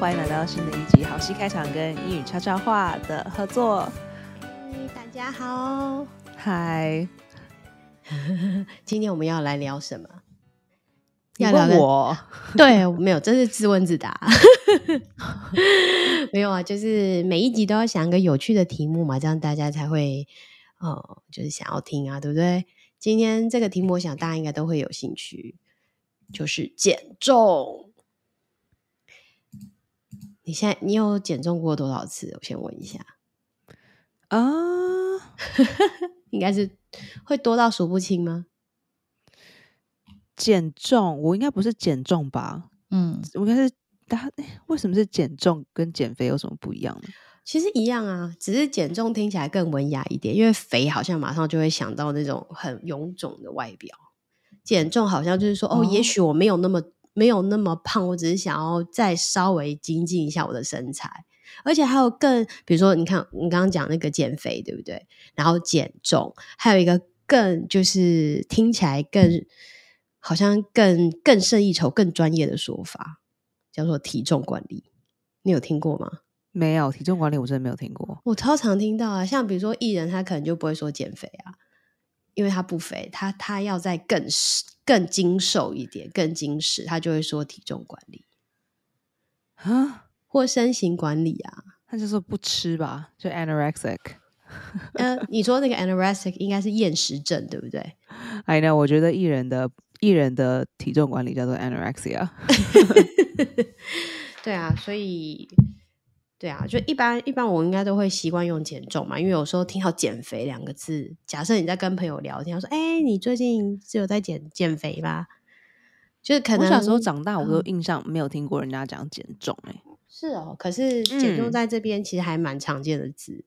欢迎来到新的一集好戏开场跟英语悄悄话的合作。大家好，嗨，今天我们要来聊什么？要聊我？对，没有，这是自问自答。没有啊，就是每一集都要想一个有趣的题目嘛，这样大家才会哦，就是想要听啊，对不对？今天这个题目，我想大家应该都会有兴趣，就是减重。你现在你有减重过多少次？我先问一下啊，应该是会多到数不清吗？减重，我应该不是减重吧？嗯，我应该是他 为什么是减重？跟减肥有什么不一样呢？其实一样啊，只是减重听起来更文雅一点，因为肥好像马上就会想到那种很臃肿的外表，减重好像就是说哦，也许我没有那么。没有那么胖，我只是想要再稍微精进一下我的身材，而且还有更，比如说，你看你刚刚讲那个减肥，对不对？然后减重，还有一个更就是听起来更好像更更胜一筹、更专业的说法，叫做体重管理。你有听过吗？没有，体重管理我真的没有听过。我超常听到啊，像比如说艺人，他可能就不会说减肥啊。因为他不肥，他他要再更更精瘦一点，更精实，他就会说体重管理啊，或身形管理啊，他就说不吃吧，就 anorexic。呃，你说那个 anorexic 应该是厌食症，对不对？？I know，我觉得艺人的艺人的体重管理叫做 anorexia。对啊，所以。对啊，就一般一般，我应该都会习惯用减重嘛，因为有时候听到减肥两个字，假设你在跟朋友聊天，说：“哎，你最近是有在减减肥吧？”就是可能小时候长大，我都印象没有听过人家讲减重。哎，是哦，可是减重在这边其实还蛮常见的字，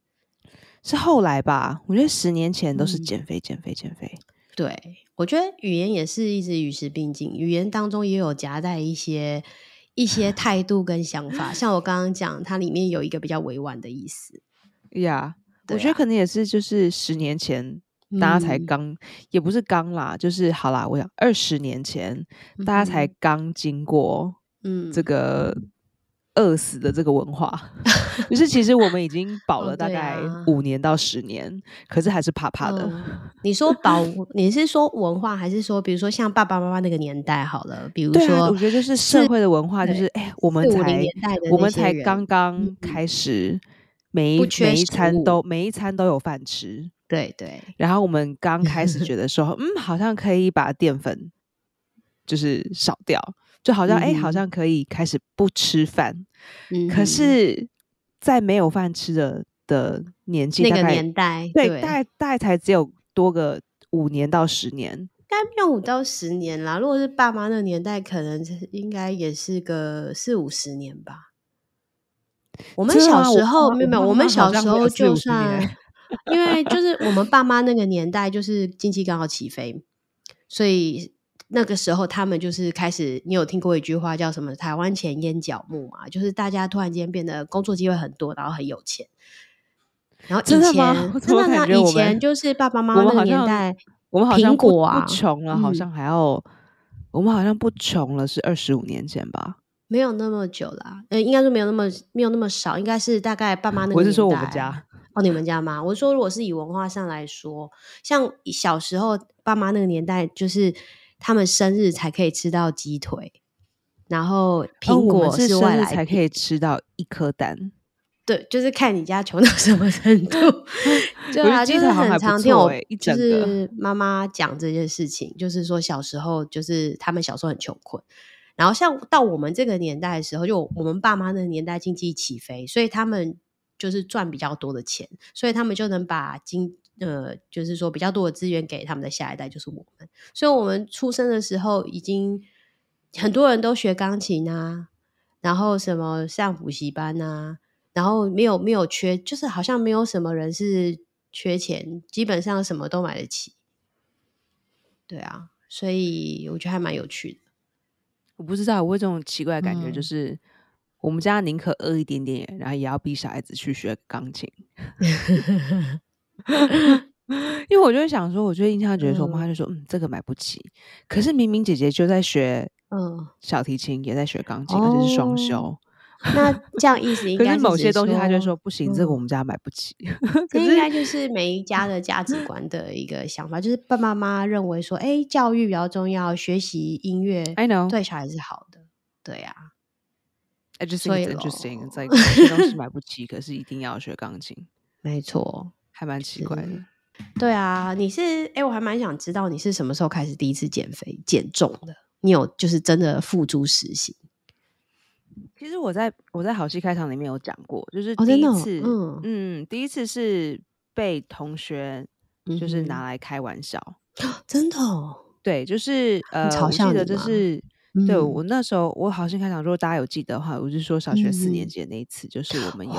是后来吧？我觉得十年前都是减肥、减肥、减肥。对，我觉得语言也是一直与时并进，语言当中也有夹带一些。一些 态度跟想法，像我刚刚讲，它里面有一个比较委婉的意思。呀，我觉得可能也是，就是十年前大家才刚，也不是刚啦，就是好啦，我想二十年前大家才刚经过，嗯，这个。饿死的这个文化，就是其实我们已经饱了大概五年到十年，可是还是怕怕的。你说饱，你是说文化，还是说比如说像爸爸妈妈那个年代好了？比如说，我觉得就是社会的文化，就是哎，我们才我们才刚刚开始，每一每一餐都每一餐都有饭吃，对对。然后我们刚开始 觉得说，嗯，好像可以把淀粉就是少掉。就好像哎，好像可以开始不吃饭，可是，在没有饭吃的的年纪，那个年代，对，大概大概才只有多个五年到十年，应该没有五到十年啦。如果是爸妈那个年代，可能应该也是个四五十年吧。我们小时候没有没有，我们小时候就算，因为就是我们爸妈那个年代，就是经济刚好起飞，所以。那个时候，他们就是开始。你有听过一句话叫什么“台湾前烟角木”嘛？就是大家突然间变得工作机会很多，然后很有钱。然后以前真的吗？以前就是爸爸妈妈那个年代，我们好像不穷了，好像还要我们好像不穷了，是二十五年前吧？没有那么久啦，呃，应该说没有那么没有那么少，应该是大概爸妈那个我是说我们家哦，你们家吗？我说如果是以文化上来说，像小时候爸妈那个年代，就是。他们生日才可以吃到鸡腿，然后苹果是外来才可以吃到一颗蛋。对，就是看你家穷到什么程度。对啊，就是很常听我就是妈妈讲这件事情，就是说小时候就是他们小时候很穷困，然后像到我们这个年代的时候，就我们爸妈那个年代经济起飞，所以他们就是赚比较多的钱，所以他们就能把经。呃，就是说比较多的资源给他们的下一代，就是我们。所以，我们出生的时候，已经很多人都学钢琴啊，然后什么上补习班啊，然后没有没有缺，就是好像没有什么人是缺钱，基本上什么都买得起。对啊，所以我觉得还蛮有趣的。我不知道，我有这种奇怪的感觉，就是我们家宁可饿一点点，然后也要逼小孩子去学钢琴。因为我就会想说，我就印象觉得说，我妈就说，嗯，这个买不起。可是明明姐姐就在学嗯，小提琴也在学钢琴，而且是双修。那这样意思 应该是某些东西，他就说不行，这个我们家买不起。这应该就是每一家的价值观的一个想法，就是爸爸妈妈认为说，哎，教育比较重要，学习音乐，I know，对小孩是好的，对呀。I just think it's interesting，在东西买不起，可是一定要学钢琴，没错，还蛮奇怪的。对啊，你是哎，我还蛮想知道你是什么时候开始第一次减肥减重的？你有就是真的付诸实行？其实我在我在好戏开场里面有讲过，就是第一次，嗯。嗯，第一次是被同学就是拿。来开玩笑，真的，哦，对，就是呃，我记得就是，对我那时候我好戏开场，如果大家有记得的话，我是说小学四年级的那一次，就是我们有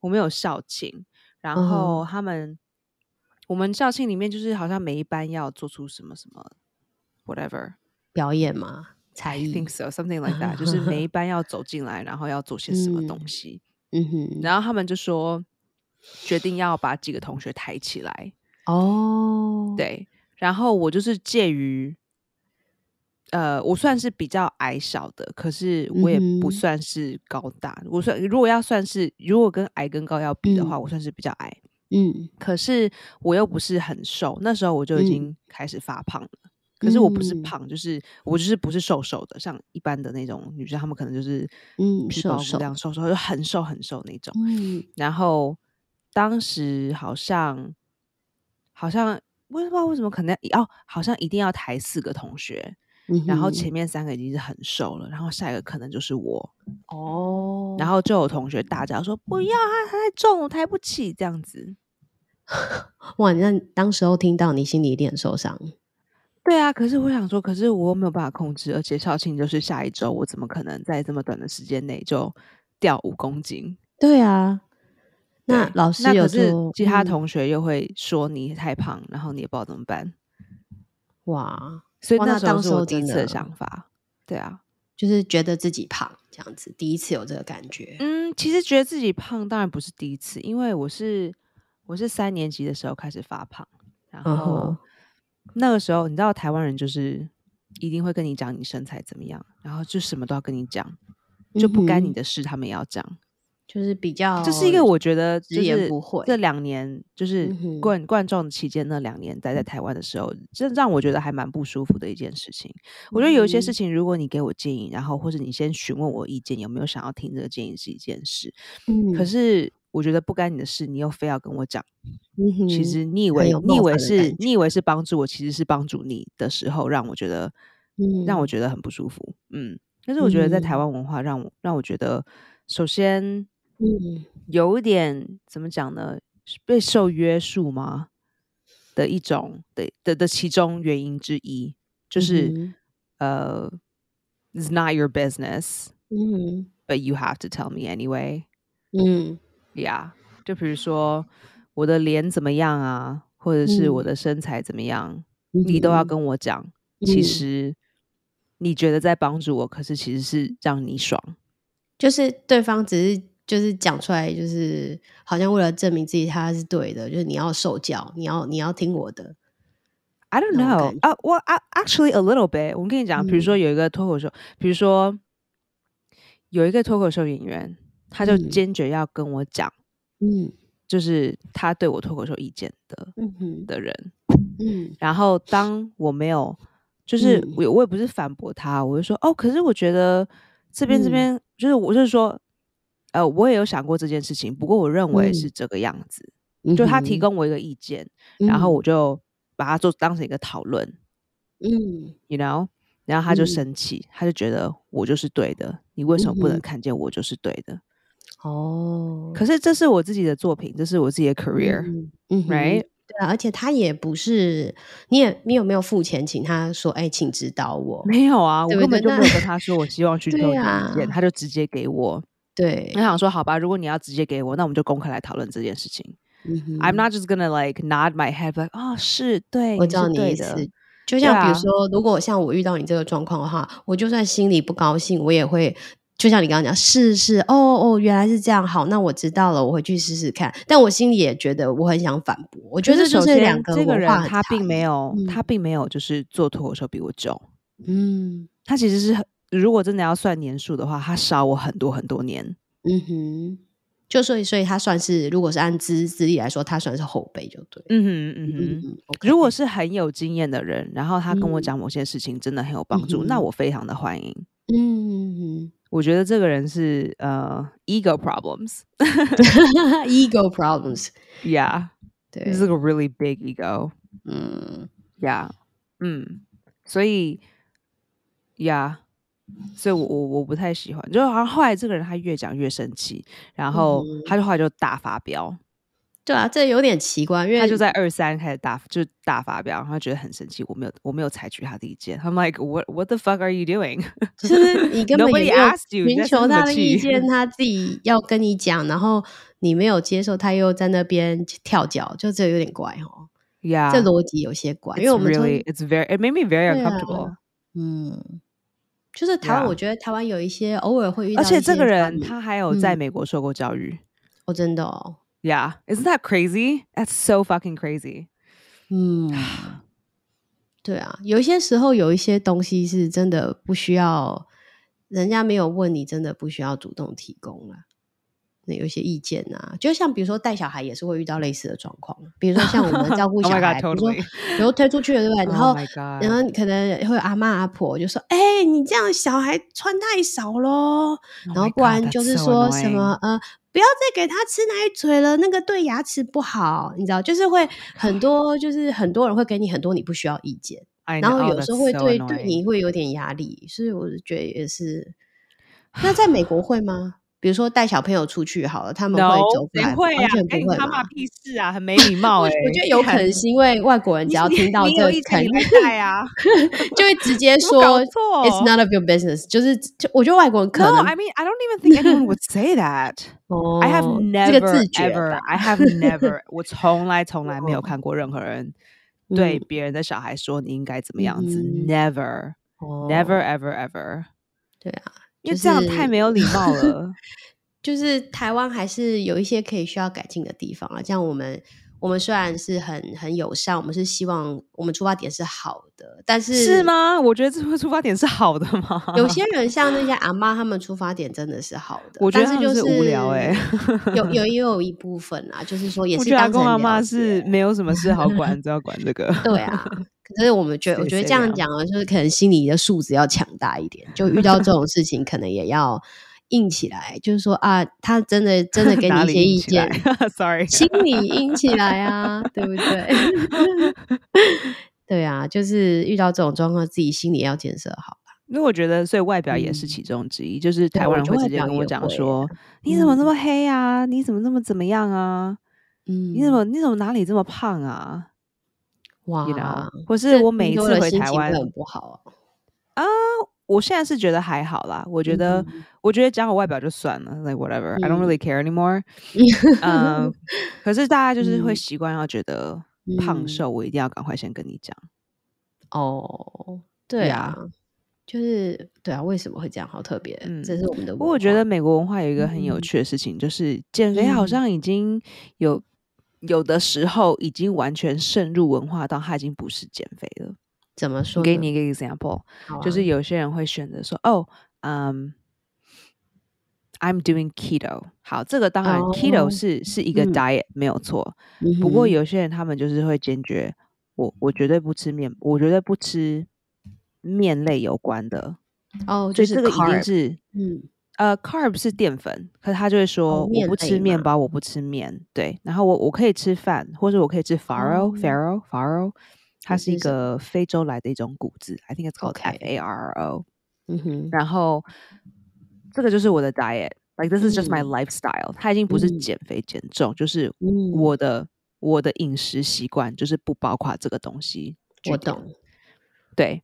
我们有校庆，然后他们我们校庆里面就是好像每一班要做出什么什么 whatever 表演嘛。才艺，think so something like that，就是每一班要走进来，然后要做些什么东西，嗯哼，然后他们就说决定要把几个同学抬起来，哦，对，然后我就是介于，呃，我算是比较矮小的，可是我也不算是高大，我算如果要算是如果跟矮跟高要比的话，我算是比较矮，嗯，可是我又不是很瘦，那时候我就已经开始发胖了。可是我不是胖，就是我就是不是瘦瘦的，像一般的那种女生，她们可能就是嗯瘦瘦这样瘦瘦，就很瘦很瘦那种。嗯，然后当时好像好像我不知道为什么可能哦，好像一定要抬四个同学，然后前面三个已经是很瘦了，然后下一个可能就是我哦，然后就有同学大叫说不要，他太重，我抬不起这样子。哇，那当时候听到你心里一定很受伤。对啊，可是我想说，可是我没有办法控制，而且校庆就是下一周，我怎么可能在这么短的时间内就掉五公斤？对啊，那老师有是其他同学又会说你太胖，然后你也不知道怎么办。哇，所以那时候是我第一次的想法。对啊，就是觉得自己胖这样子，第一次有这个感觉。嗯，其实觉得自己胖当然不是第一次，因为我是我是三年级的时候开始发胖，然后。那个时候，你知道台湾人就是一定会跟你讲你身材怎么样，然后就什么都要跟你讲，就不干你的事，他们也要讲，就是比较，这是一个我觉得就是这两年就是冠冠状期间那两年待在台湾的时候，这让我觉得还蛮不舒服的一件事情。我觉得有一些事情，如果你给我建议，然后或者你先询问我意见，有没有想要听这个建议是一件事，嗯，可是。我觉得不干你的事，你又非要跟我讲。其实你以为你以为是你以为是帮助我，其实是帮助你的时候，让我觉得，让我觉得很不舒服。嗯，但是我觉得在台湾文化让我让我觉得，首先，嗯，有一点怎么讲呢？被受约束吗？的一种的的的其中原因之一，就是呃，It's not your business，嗯，But you have to tell me anyway，嗯。呀，就比如说我的脸怎么样啊，或者是我的身材怎么样，你都要跟我讲。其实你觉得在帮助我，可是其实是让你爽。就是对方只是就是讲出来，就是好像为了证明自己他是对的，就是你要受教，你要你要听我的。I don't know 啊，我啊 actually a little bit。我跟你讲，比如说有一个脱口秀，比如说有一个脱口秀演员。他就坚决要跟我讲，嗯，就是他对我脱口秀意见的，嗯的人，嗯，然后当我没有，就是我我也不是反驳他，我就说哦，可是我觉得这边这边，就是我就是说，呃，我也有想过这件事情，不过我认为是这个样子，就他提供我一个意见，然后我就把它做当成一个讨论，嗯，you know，然后他就生气，他就觉得我就是对的，你为什么不能看见我就是对的？哦，可是这是我自己的作品，这是我自己的 career，嗯，Right？对啊，而且他也不是，你也你有没有付钱请他说，哎，请指导我？没有啊，我根本就没有跟他说，我希望去做意见，他就直接给我。对，我想说，好吧，如果你要直接给我，那我们就公开来讨论这件事情。I'm not just gonna like nod my head，like 啊，是对，我知道你意思。就像比如说，如果像我遇到你这个状况的话，我就算心里不高兴，我也会。就像你刚刚讲，是是哦哦，原来是这样，好，那我知道了，我回去试试看。但我心里也觉得我很想反驳。我觉得就是两个这个人他并没有，他并没有就是做脱口秀比我久。嗯，他其实是如果真的要算年数的话，他少我很多很多年。嗯哼，就所以所以他算是，如果是按资资历来说，他算是后辈就对。嗯哼嗯哼，如果是很有经验的人，然后他跟我讲某些事情真的很有帮助，那我非常的欢迎。嗯哼，我觉得这个人是呃，ego problems，ego problems，yeah，对，是个 really big ego。嗯，yeah，嗯，所以，yeah。所以，我我我不太喜欢，就好像后来这个人他越讲越生气，然后他就后来就大发飙。对啊，这有点奇怪，因为他就在二三开始大就大发飙，然后觉得很生气，我没有我没有采取他的意见。I'm like what what the fuck are you doing？就是你根本 没有寻求他的意见，他自己要跟你讲，然后你没有接受，他又在那边跳脚，就这有点怪哦。Yeah，这逻辑有些怪，因为我们 really it's very it made me very uncomfortable。嗯。就是台湾，我觉得台湾有一些偶尔会遇到，而且这个人他还有在美国受过教育，哦，真的哦，Yeah，isn't that crazy? That's so fucking crazy。嗯，对啊，有一些时候有一些东西是真的不需要，人家没有问你，真的不需要主动提供了。那有一些意见啊，就像比如说带小孩也是会遇到类似的状况，比如说像我们照顾 小孩，比如说比如推出去了对不对？然后然后可能会阿妈阿婆就说：“哎，你这样小孩穿太少喽。”然后不然就是说什么呃，不要再给他吃奶嘴了，那个对牙齿不好，你知道？就是会很多，就是很多人会给你很多你不需要意见，然后有时候会对对你会有点压力，所以我就觉得也是。那在美国会吗？比如说带小朋友出去好了，他们会走不会完全不会他妈屁事啊，很没礼貌哎！我觉得有可能是因为外国人只要听到这，肯定带啊，就会直接说 "It's none of your business"。就是就我觉得外国人可能，I mean I don't even think anyone would say that. I have never ever, I have never，我从来从来没有看过任何人对别人的小孩说你应该怎么样子，Never, never, ever, ever。对啊。因为这样太没有礼貌 了，就是台湾还是有一些可以需要改进的地方啊。像我们，我们虽然是很很友善，我们是希望我们出发点是好的，但是是吗？我觉得这个出发点是好的吗？有些人像那些 阿妈，他们出发点真的是好的，我觉得就是无聊哎。有 有也有一部分啊，就是说也是阿公阿妈是没有什么事好管，只要管这个。对啊。可是我们觉得，我觉得这样讲啊，就是可能心理的素质要强大一点，就遇到这种事情，可能也要硬起来。就是说啊，他真的真的给你 一些意见，sorry，心里硬起来啊，对不对？对啊，就是遇到这种状况，自己心里要建设好吧。因为我觉得，所以外表也是其中之一。就是台湾人会直接跟我讲说：“你怎么那么黑啊？你怎么那么怎么样啊？嗯，你怎么你怎么哪里这么胖啊？”哇！或是我每一次回台湾很不好啊！我现在是觉得还好啦。我觉得，我觉得讲我外表就算了，like whatever，I don't really care anymore。嗯，可是大家就是会习惯要觉得胖瘦，我一定要赶快先跟你讲。哦，对啊，就是对啊，为什么会这样？好特别，这是我们的。不过我觉得美国文化有一个很有趣的事情，就是减肥好像已经有。有的时候已经完全渗入文化到它已经不是减肥了。怎么说？给你一个 example，就是有些人会选择说：“哦，嗯，I'm doing keto。”好，这个当然 keto 是是一个 diet 没有错。不过有些人他们就是会坚决，我我绝对不吃面，我绝对不吃面类有关的。哦，所以这个一定是嗯。呃，carb 是淀粉，可是他就会说我不吃面包，我不吃面，对，然后我我可以吃饭，或者我可以吃 faro，faro，faro，它是一个非洲来的一种谷子，I think it's called F A R O，嗯哼，然后这个就是我的 diet，like this is just my lifestyle，它已经不是减肥减重，就是我的我的饮食习惯就是不包括这个东西，我懂，对。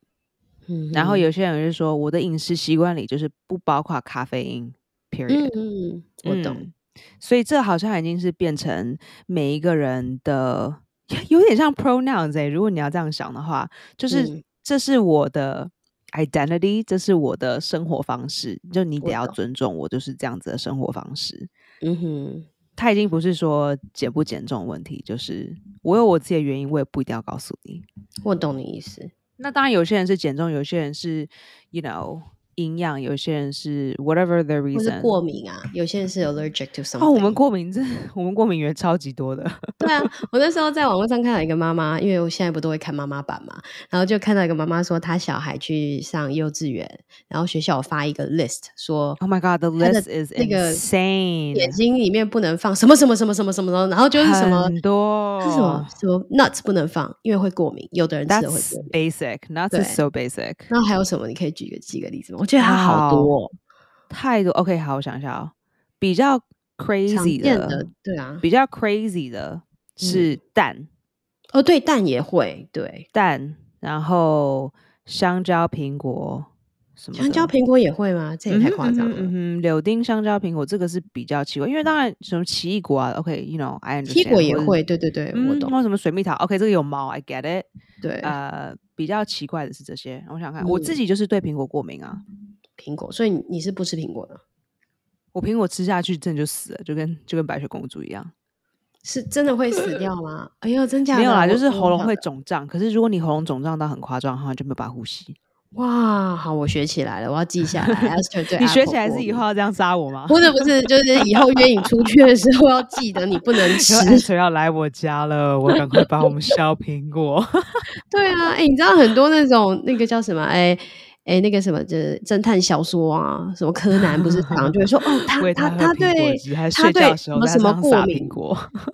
嗯然后有些人就说，我的饮食习惯里就是不包括咖啡因。Period。嗯，我懂。所以这好像已经是变成每一个人的，有点像 pronouns 哎。如果你要这样想的话，就是这是我的 identity，这是我的生活方式。就你得要尊重我，就是这样子的生活方式。嗯哼，他已经不是说减不减重问题，就是我有我自己的原因，我也不一定要告诉你。我懂你意思。那当然，有些人是减重，有些人是，you know。营养，有些人是 whatever the reason，过敏啊，有些人是 allergic to something。哦，我们过敏，这我们过敏源超级多的。对啊，我那时候在网络上看到一个妈妈，因为我现在不都会看妈妈版嘛，然后就看到一个妈妈说，她小孩去上幼稚园，然后学校发一个 list，说，Oh my God，the list is 那个 insane，眼睛里面不能放什么什么什么什么什么的，然后就是什么很多，是什么什么 nuts 不能放，因为会过敏，有的人吃了会过敏。Basic，nuts is so basic。那还有什么？你可以举个几个例子吗？我觉得它好多，太多。OK，好，我想一下哦，比较 crazy 的，对啊，比较 crazy 的是蛋。哦，对，蛋也会，对，蛋，然后香蕉、苹果什么？香蕉、苹果也会吗？这也太夸张了。嗯柳丁、香蕉、苹果，这个是比较奇怪，因为当然什么奇异果啊，OK，you know，I 奇异果也会，对对对，我懂。什么水蜜桃？OK，这个有毛，I get it。对，呃，比较奇怪的是这些。我想看，我自己就是对苹果过敏啊。苹果，所以你是不吃苹果的？我苹果吃下去，真的就死了，就跟就跟白雪公主一样，是真的会死掉吗？哎呦，真假没有啦，就是喉咙会肿胀。可是如果你喉咙肿胀到很夸张的话，就没有办法呼吸。哇，好，我学起来了，我要记下来。你学起来是以后要这样杀我吗？不是不是，就是以后约你出去的时候要记得你不能 吃。谁要来我家了？我赶快帮我们削苹果。对啊，哎，你知道很多那种那个叫什么？哎。哎，那个什么，就是侦探小说啊，什么柯南不是常就会说，哦，他他他对他对什么什么过敏，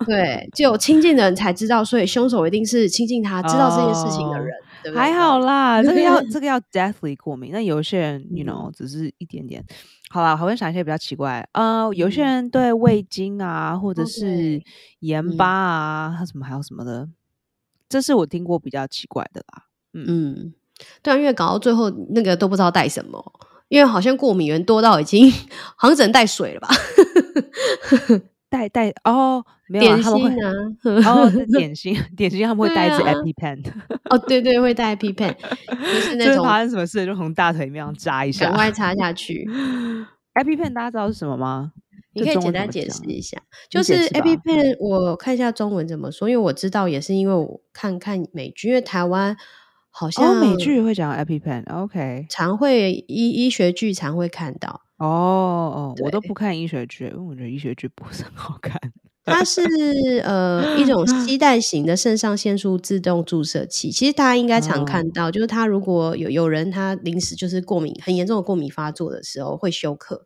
对，只有亲近的人才知道，所以凶手一定是亲近他，知道这件事情的人。还好啦，这个要 这个要 deathly 过敏，那有些人，you know，只是一点点。好啦，我会想一些比较奇怪，呃，有些人对味精啊，或者是盐巴啊，什么还有什么的，这是我听过比较奇怪的啦。嗯。对啊，因为搞到最后那个都不知道带什么，因为好像过敏源多到已经 好像只能带水了吧？带带哦，没有他们会哦，点心点心他们会带一支 EpiPen 哦，对对，会带 EpiPen，就是那种发生什么事就从大腿那样扎一下，赶快插下去。EpiPen 大家知道是什么吗？你可以简单解释一下，就是 EpiPen，我看一下中文怎么说，因为我知道也是因为我看看美剧，因为台湾。好像美剧会讲 EpiPen，OK，常会医医学剧常会看到。哦哦，我都不看医学剧，因为我觉得医学剧不是很好看。它是呃一种吸带型的肾上腺素自动注射器，其实大家应该常看到，就是他如果有有人他临时就是过敏很严重的过敏发作的时候会休克。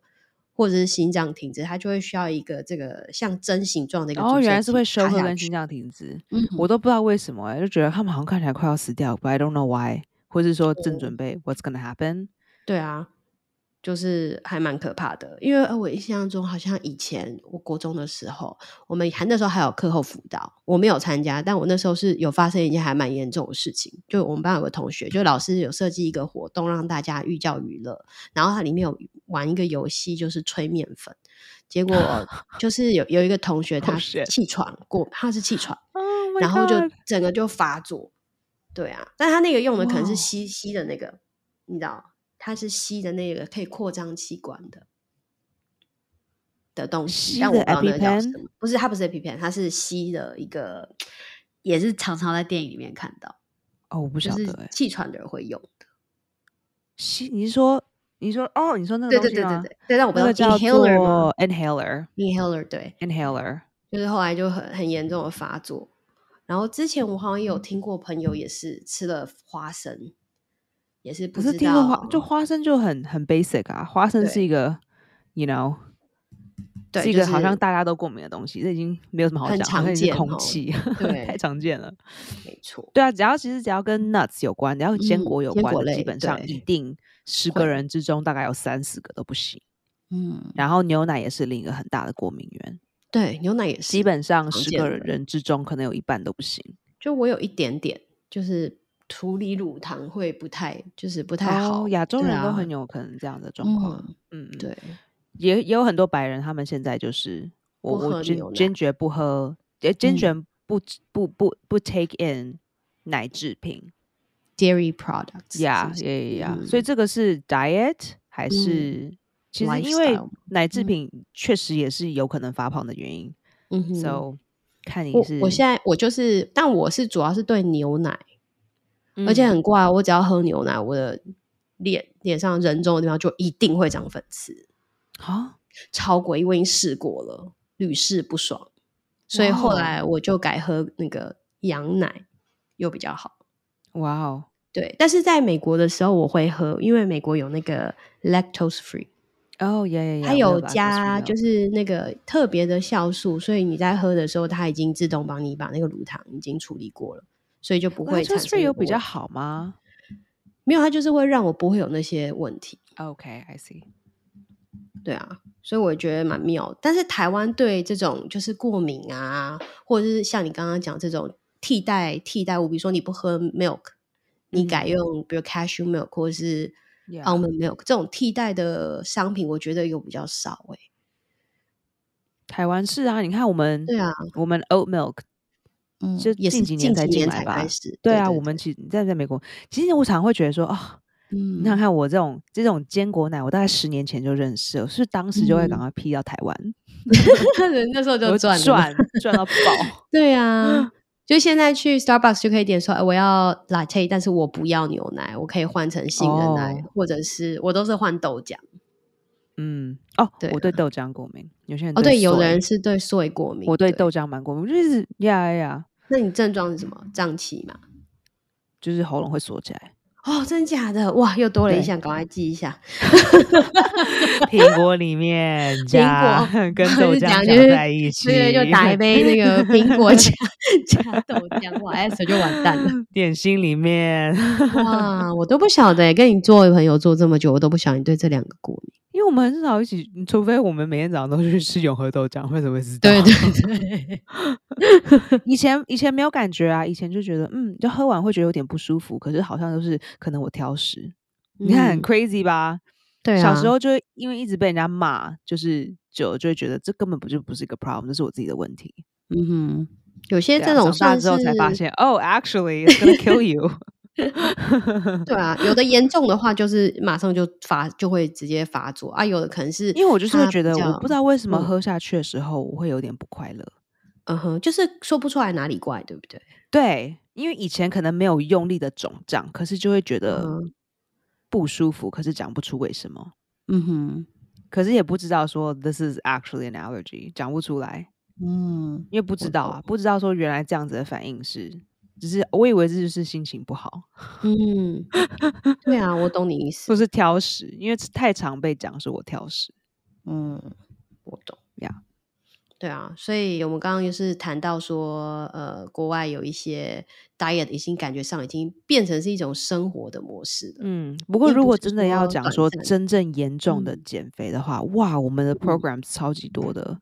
或者是心脏停止，他就会需要一个这个像针形状的一个。哦，原来是会休克跟心脏停止。嗯，我都不知道为什么哎，就觉得他们好像看起来快要死掉，but I don't know why，或是说正准备 What's gonna happen？对啊。就是还蛮可怕的，因为我印象中好像以前我国中的时候，我们还那时候还有课后辅导，我没有参加，但我那时候是有发生一件还蛮严重的事情，就我们班有个同学，就老师有设计一个活动让大家寓教于乐，然后它里面有玩一个游戏，就是吹面粉，结果 就是有有一个同学他气喘过，他是气喘，然后就整个就发作，对啊，但他那个用的可能是吸吸的那个，你知道。它是吸的那个可以扩张器官的的东西，但我不知道那叫什么。不是，它不是 A P P，它是吸的一个，也是常常在电影里面看到。哦，我不晓得，气喘的人会用的。吸？你是说？你说？哦，你说那个？对对对对对。对，但我不知道叫做 inhaler，inhaler，对，inhaler，就是后来就很很严重的发作。然后之前我好像也有听过朋友也是吃了花生。也是不是听说花就花生就很很 basic 啊，花生是一个 you know，是一个好像大家都过敏的东西，这已经没有什么好讲，常见空气，对，太常见了，没错，对啊，只要其实只要跟 nuts 有关，只要坚果有关的，基本上一定十个人之中大概有三四个都不行，嗯，然后牛奶也是另一个很大的过敏源，对，牛奶也是，基本上十个人之中可能有一半都不行，就我有一点点，就是。处理乳糖会不太，就是不太好。亚洲人都很有可能这样的状况。嗯，对，也也有很多白人，他们现在就是我我坚坚决不喝，也坚决不不不不 take in 奶制品，dairy products。呀呀呀！所以这个是 diet 还是？其实因为奶制品确实也是有可能发胖的原因。嗯哼，so 看你是，我现在我就是，但我是主要是对牛奶。而且很怪，我只要喝牛奶，我的脸脸上人中的地方就一定会长粉刺啊，超诡异，我已经试过了，屡试不爽，所以后来我就改喝那个羊奶，又比较好。哇哦，对，但是在美国的时候我会喝，因为美国有那个 lactose free。哦，有有有，它有加就是那个特别的酵素，所以你在喝的时候，它已经自动帮你把那个乳糖已经处理过了，所以就不会产生。有比较好吗？没有，它就是会让我不会有那些问题。OK，I see。对啊，所以我觉得蛮妙。但是台湾对这种就是过敏啊，或者是像你刚刚讲这种替代替代物，比如说你不喝 milk，你改用比如 cashew milk 或者是。almond milk 这种替代的商品，我觉得有比较少哎。台湾是啊，你看我们对啊，我们 oat milk，嗯，就近几年才进来吧。对啊，我们其实在在美国，其实我常会觉得说啊，你看看我这种这种坚果奶，我大概十年前就认识了，是当时就会赶快批到台湾，那时候就赚赚 赚到爆。对啊。就现在去 Starbucks 就可以点说，我要 latte，但是我不要牛奶，我可以换成杏仁奶，或者是我都是换豆浆。嗯，哦，对，我对豆浆过敏，有些人哦，对，有的人是对 soy 过敏，我对豆浆蛮过敏，就是呀呀。那你症状是什么？胀气嘛？就是喉咙会锁起来。哦，真假的哇，又多了一项，赶快记一下。苹果里面加 跟豆浆搅在一起，对，就打一杯那个 苹果加加豆浆，哇，S 就完蛋了。点心里面，哇，我都不晓得，跟你做朋友做这么久，我都不晓得你对这两个过敏。因为我们很少一起，除非我们每天早上都去吃永和豆浆，为什么会知道？对对对，以前以前没有感觉啊，以前就觉得嗯，就喝完会觉得有点不舒服，可是好像都是可能我挑食，你看很 crazy 吧？对，小时候就因为一直被人家骂，就是就就会觉得这根本不就不是一个 problem，这是我自己的问题。嗯哼，有些这种长大之后才发现，哦，actually it's gonna kill you。对啊，有的严重的话就是马上就发，就会直接发作啊。有的可能是因为我就是会觉得，我不知道为什么喝下去的时候我会有点不快乐。嗯哼，就是说不出来哪里怪，对不对？对，因为以前可能没有用力的肿胀，可是就会觉得不舒服，可是讲不出为什么。嗯哼，可是也不知道说 this is actually an allergy，讲不出来。嗯，因为不知道啊，不知道说原来这样子的反应是。只是我以为这就是心情不好，嗯，对啊，我懂你意思，不是挑食，因为太常被讲是我挑食，嗯，我懂呀，对啊，所以我们刚刚就是谈到说，呃，国外有一些 diet 已经感觉上已经变成是一种生活的模式了，嗯，不过如果真的要讲说真正严重的减肥的话，哇，我们的 program 超级多的，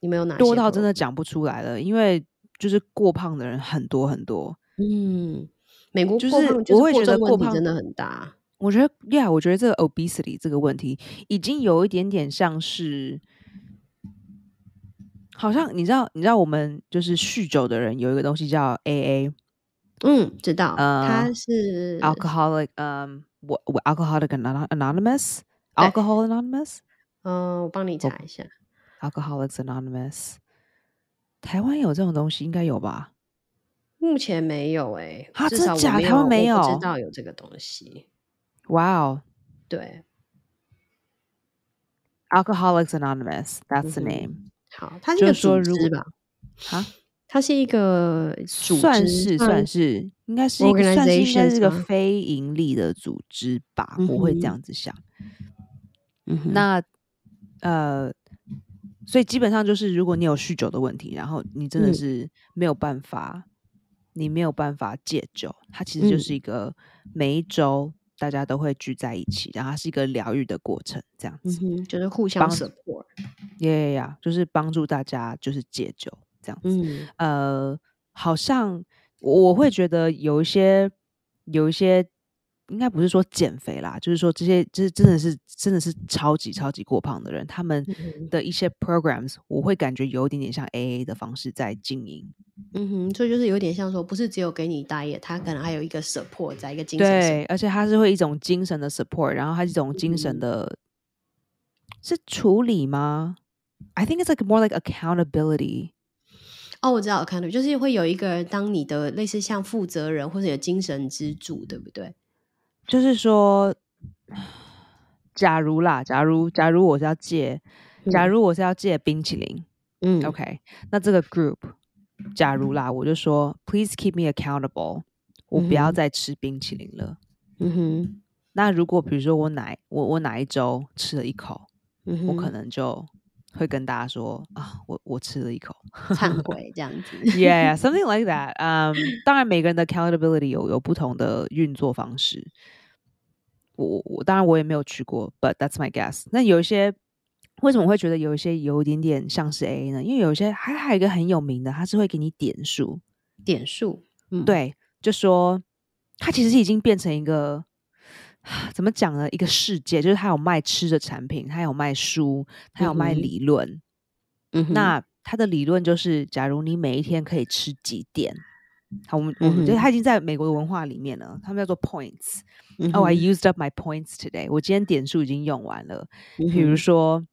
你们有哪多到真的讲不出来了，因为就是过胖的人很多很多。嗯，美国就是我会觉得过胖真的很大。我觉得，Yeah，我觉得这个 obesity 这个问题已经有一点点像是，好像你知道，你知道我们就是酗酒的人有一个东西叫 AA，嗯，知道，呃，它是 alcoholic，嗯，我我 alcoholic anonymous，alcohol anonymous，嗯，我帮你查一下，alcoholics anonymous，台湾有这种东西应该有吧？目前没有哎，真的假？他们没有知道有这个东西。哇哦，对，Alcoholics Anonymous，that's the name。好，它是一个组织吧？啊，它是一个算是算是应该是一个算是应该是个非盈利的组织吧？我会这样子想。嗯，那呃，所以基本上就是，如果你有酗酒的问题，然后你真的是没有办法。你没有办法戒酒，它其实就是一个每一周大家都会聚在一起，然后它是一个疗愈的过程，这样子，就是互相 support，呀呀，就是帮助大家就是戒酒这样子。呃，好像我会觉得有一些有一些。应该不是说减肥啦，就是说这些，就是真的是真的是超级超级过胖的人，他们的一些 programs，我会感觉有一点点像 AA 的方式在经营。嗯哼，所以就是有点像说，不是只有给你大业，他可能还有一个 support，在一个精神。对，而且他是会一种精神的 support，然后它是一种精神的，是处理吗？I think it's like more like accountability。哦，我知道 accountability 就是会有一个人当你的类似像负责人或者有精神支柱，对不对？就是说，假如啦，假如假如我是要借，假如我是要借冰淇淋，嗯，OK，那这个 group，假如啦，我就说，Please keep me accountable，我不要再吃冰淇淋了。嗯哼，那如果比如说我哪我我哪一周吃了一口，我可能就会跟大家说啊，我我吃了一口，忏悔这样子。Yeah，something like that。嗯，当然每个人的 accountability 有有不同的运作方式。我我当然我也没有去过，but that's my guess。那有一些为什么会觉得有一些有一点点像是 A 呢？因为有一些还还有一个很有名的，他是会给你点数，点数，嗯，对，就说他其实已经变成一个 怎么讲呢？一个世界，就是他有卖吃的产品，他有卖书，他有卖理论。嗯，那他的理论就是，假如你每一天可以吃几点。好，我们我们觉得他已经在美国的文化里面了。他们叫做 points。Oh, I used up my points today。我今天点数已经用完了。比如说，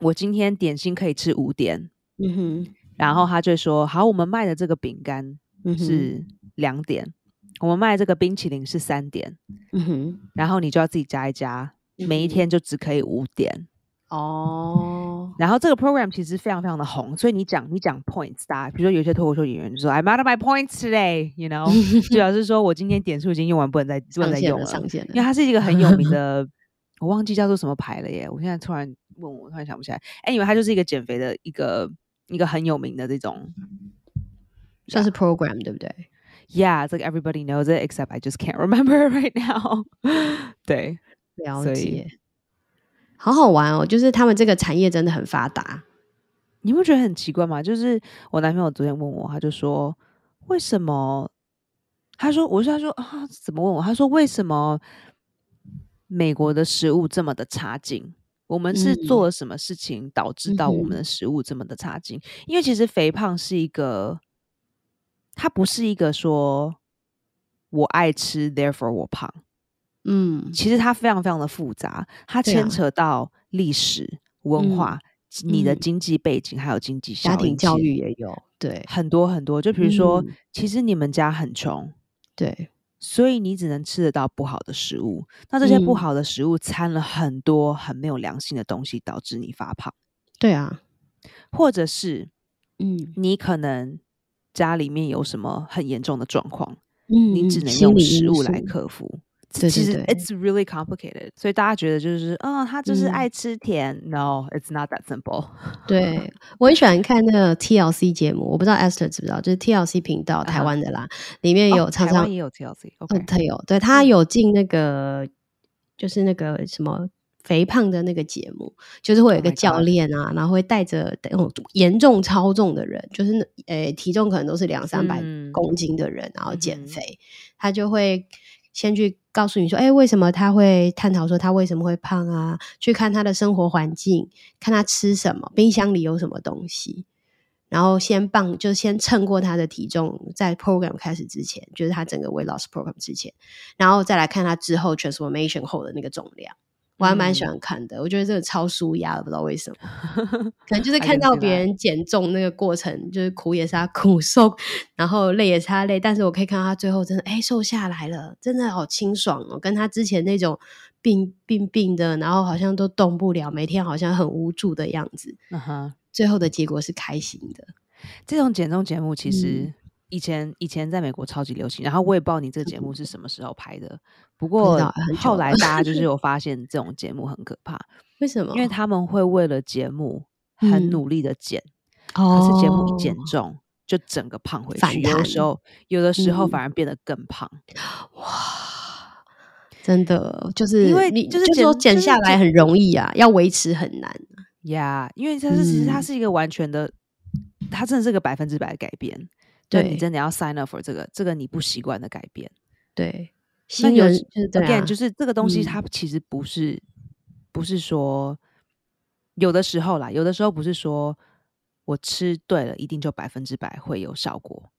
我今天点心可以吃五点。嗯哼。然后他就说：“好，我们卖的这个饼干是两点，我们卖这个冰淇淋是三点。嗯哼。然后你就要自己加一加，每一天就只可以五点。哦，然后这个 program 其实非常非常的红，所以你讲你讲 points，大家比如说有些脱口秀演员就说 I'm out of my points today，you know，就表示说我今天点数已经用完，不能再不能再用了。因为它是一个很有名的，我忘记叫做什么牌了耶，我现在突然问我，突然想不起来。哎，因为它就是一个减肥的一个一个很有名的这种，算是 program 对不对 like everybody knows it except I just can't remember right now。对，了解。好好玩哦！就是他们这个产业真的很发达，你不觉得很奇怪吗？就是我男朋友昨天问我，他就说：“为什么？”他说：“我说他说啊，怎么问我？”他说：“为什么美国的食物这么的差劲？我们是做了什么事情导致到我们的食物这么的差劲？因为其实肥胖是一个，它不是一个说我爱吃，therefore 我胖。”嗯，其实它非常非常的复杂，它牵扯到历史文化、你的经济背景，还有经济家庭教育也有，对，很多很多。就比如说，其实你们家很穷，对，所以你只能吃得到不好的食物。那这些不好的食物掺了很多很没有良心的东西，导致你发胖。对啊，或者是，嗯，你可能家里面有什么很严重的状况，嗯，你只能用食物来克服。其实 it's really complicated，所以大家觉得就是，哦，他就是爱吃甜。No，it's not that simple。对我很喜欢看那个 TLC 节目，我不知道 Esther 知不知道，就是 TLC 频道台湾的啦，里面有常常也有 TLC，OK，他有，对他有进那个就是那个什么肥胖的那个节目，就是会有一个教练啊，然后会带着那种严重超重的人，就是呃体重可能都是两三百公斤的人，然后减肥，他就会。先去告诉你说，哎，为什么他会探讨说他为什么会胖啊？去看他的生活环境，看他吃什么，冰箱里有什么东西，然后先磅，就先称过他的体重，在 program 开始之前，就是他整个 weight loss program 之前，然后再来看他之后 transformation 后的那个重量。我还蛮喜欢看的，我觉得这个超舒压的，不知道为什么，可能就 是看到别人减重那个过程，就是苦也是他苦，受然后累也是他累，但是我可以看到他最后真的哎瘦下来了，真的好清爽哦，跟他之前那种病病病的，然后好像都动不了，每天好像很无助的样子，最后的结果是开心的。这种减重节目其实。以前以前在美国超级流行，然后我也不知道你这个节目是什么时候拍的。不过后来大家就是有 发现这种节目很可怕。为什么？因为他们会为了节目很努力的减，可是节目一减重就整个胖回去。有的时候有的时候反而变得更胖。哇，真的就是因为你就是说减下来很容易啊，要维持很难。呀，因为它是其实它是一个完全的，它真的是个百分之百的改变。对你真的要 sign up for 这个，这个你不习惯的改变。对，那有 again 就是这个东西，它其实不是不是说有的时候啦，有的时候不是说我吃对了，一定就百分之百会有效果。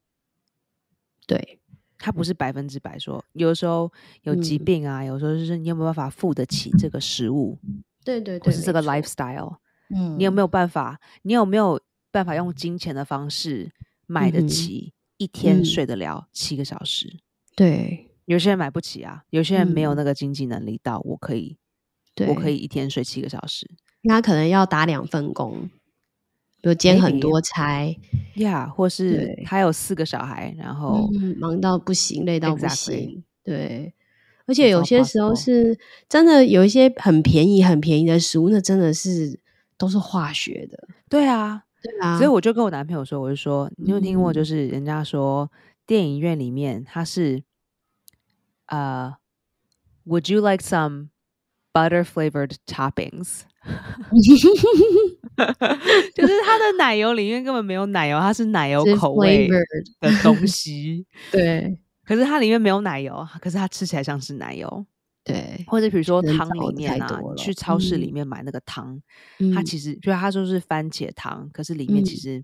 对，它不是百分之百说，有的时候有疾病啊，有时候就是你有没有办法付得起这个食物？对对对，或是这个 lifestyle，嗯，你有没有办法？你有没有办法用金钱的方式？买得起一天睡得了七个小时。对，有些人买不起啊，有些人没有那个经济能力到我可以，我可以一天睡七个小时。那可能要打两份工，比如兼很多差呀，或是他有四个小孩，然后忙到不行，累到不行。对，而且有些时候是真的有一些很便宜、很便宜的食物，那真的是都是化学的。对啊，对啊。所以我就跟我男朋友说，我就说，你有听过就是人家说电影院里面它是呃，Would you like some butter flavored toppings？就是它的奶油里面根本没有奶油，它是奶油口味的东西。对，可是它里面没有奶油，可是它吃起来像是奶油。对，或者比如说汤里面啊，去超市里面买那个汤，它其实就它就是番茄汤，可是里面其实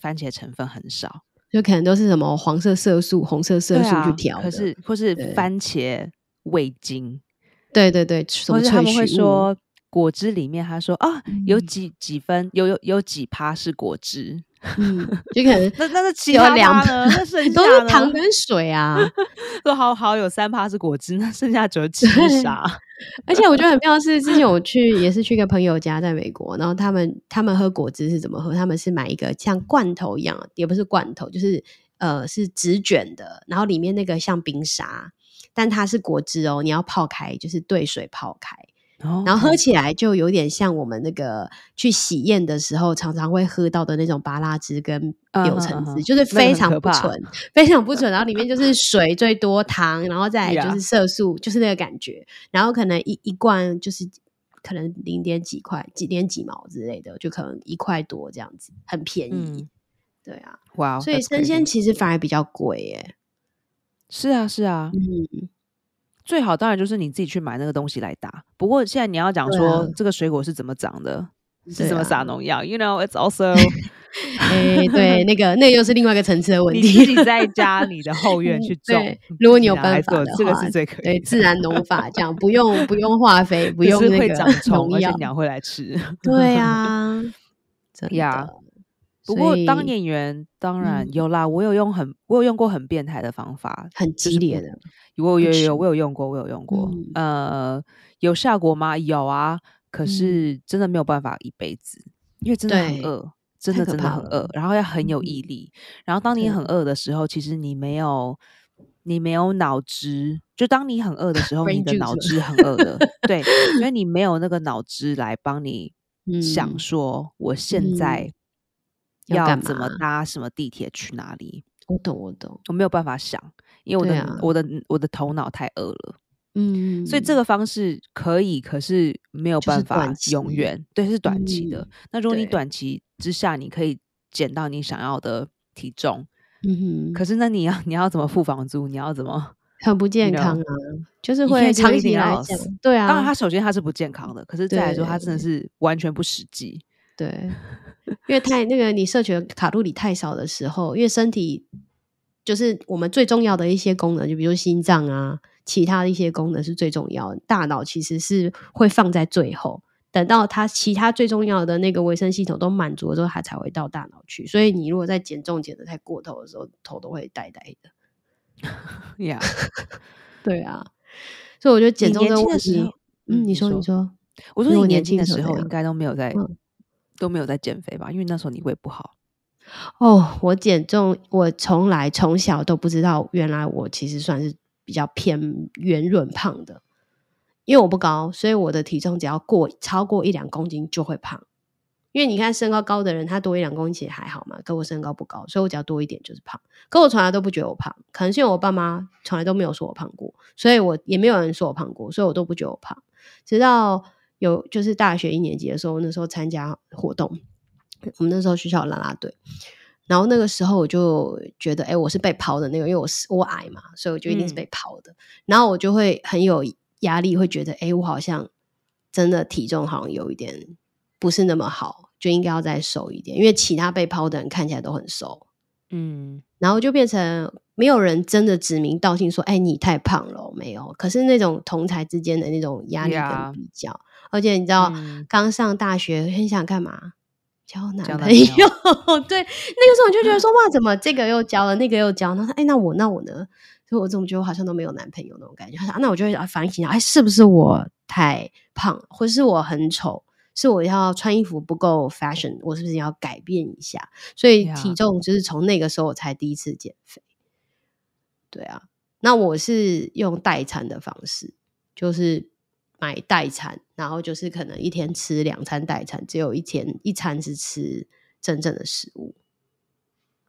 番茄成分很少，就可能都是什么黄色色素、红色色素去调，可是或是番茄味精。对对对，或者他们会说。果汁里面，他说啊，有几几分，有有有几趴是果汁，嗯，就可能 那那是其他两呢，那剩下 都是糖跟水啊，说好好有三趴是果汁，那剩下九七是啥？而且我觉得很妙的是，之前我去也是去一个朋友家，在美国，然后他们他们喝果汁是怎么喝？他们是买一个像罐头一样，也不是罐头，就是呃是纸卷的，然后里面那个像冰沙，但它是果汁哦，你要泡开，就是兑水泡开。然后喝起来就有点像我们那个去喜宴的时候常常会喝到的那种巴拉汁跟柳橙汁，就是非常不纯，非常不纯。然后里面就是水最多糖，然后再就是色素，就是那个感觉。然后可能一一罐就是可能零点几块、几点几毛之类的，就可能一块多这样子，很便宜。对啊，哇！所以生鲜其实反而比较贵耶。是啊，是啊，嗯。最好当然就是你自己去买那个东西来打。不过现在你要讲说这个水果是怎么长的，是怎么撒农药？You know, it's also，哎，对，那个那又是另外一个层次的问题。你自己在家你的后院去种，如果你有办法的话这个是最可以。对，自然农法这样，不用不用化肥，不用那个农药，鸟会来吃。对啊，呀。不过当演员当然有啦，我有用很我有用过很变态的方法，很激烈的。我有有我有用过，我有用过。呃，有效果吗？有啊。可是真的没有办法一辈子，因为真的很饿，真的真的很饿，然后要很有毅力。然后当你很饿的时候，其实你没有你没有脑汁。就当你很饿的时 候，你的脑汁很饿的，对，所以你没有那个脑汁来帮你想说我现在。要怎么搭什么地铁去哪里？我懂，我懂，我没有办法想，因为我的我的我的头脑太饿了。嗯，所以这个方式可以，可是没有办法永远。对，是短期的。那如果你短期之下你可以减到你想要的体重，嗯哼，可是那你要你要怎么付房租？你要怎么 很不健康啊？就是会长期来讲，对啊。当然，它首先它是不健康的，可是再来说，它真的是完全不实际。对。因为太那个，你摄取的卡路里太少的时候，因为身体就是我们最重要的一些功能，就比如心脏啊，其他的一些功能是最重要的。大脑其实是会放在最后，等到它其他最重要的那个维生系统都满足了之后，它才会到大脑去。所以你如果在减重减的太过头的时候，头都会呆呆的。呀，对啊，所以我觉得减重的问题，嗯，你说你说，我说你年轻的时候应该都没有在。都没有在减肥吧？因为那时候你胃不好。哦，我减重，我从来从小都不知道，原来我其实算是比较偏圆润胖的。因为我不高，所以我的体重只要过超过一两公斤就会胖。因为你看身高高的人，他多一两公斤其实还好嘛。可我身高不高，所以我只要多一点就是胖。可我从来都不觉得我胖，可能是因为我爸妈从来都没有说我胖过，所以我也没有人说我胖过，所以我都不觉得我胖，直到。有就是大学一年级的时候，那时候参加活动，我们那时候学校啦啦队，然后那个时候我就觉得，哎，我是被抛的那个，因为我是我矮嘛，所以我就一定是被抛的。然后我就会很有压力，会觉得，哎，我好像真的体重好像有一点不是那么好，就应该要再瘦一点，因为其他被抛的人看起来都很瘦，嗯，然后就变成没有人真的指名道姓说，哎，你太胖了，没有。可是那种同才之间的那种压力跟比较。而且你知道，刚上大学很想干嘛？交男朋友。对，那个时候我就觉得说，哇，怎么这个又交了，那个又交？然后，哎，那我那我呢？所以我怎么觉得我好像都没有男朋友那种感觉？他说，那我就会反省哎，是不是我太胖，或是我很丑？是我要穿衣服不够 fashion，我是不是要改变一下？所以体重就是从那个时候我才第一次减肥。对啊，那我是用代餐的方式，就是买代餐，然后就是可能一天吃两餐代餐，只有一天一餐是吃真正的食物。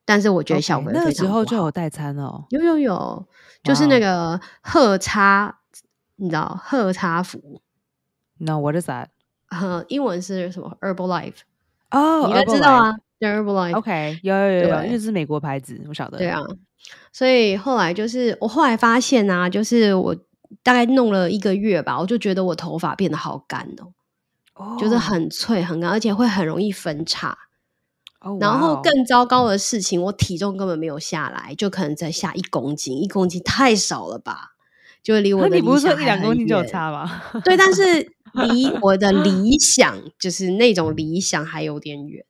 但是我觉得效果那个时候就有代餐哦，有有有，就是那个赫差，你知道赫差服？No，what is that？呃，英文是什么？Herbalife 哦，你应该知道啊，Herbalife。OK，有有有有，因为是美国牌子，我晓得。对啊，所以后来就是我后来发现啊，就是我大概弄了一个月吧，我就觉得我头发变得好干哦，哦就是很脆很干，而且会很容易分叉。然后更糟糕的事情，我体重根本没有下来，就可能再下一公斤，一公斤太少了吧？就离我的你不是说一两公斤就有差吗？对，但是。离 我的理想就是那种理想还有点远，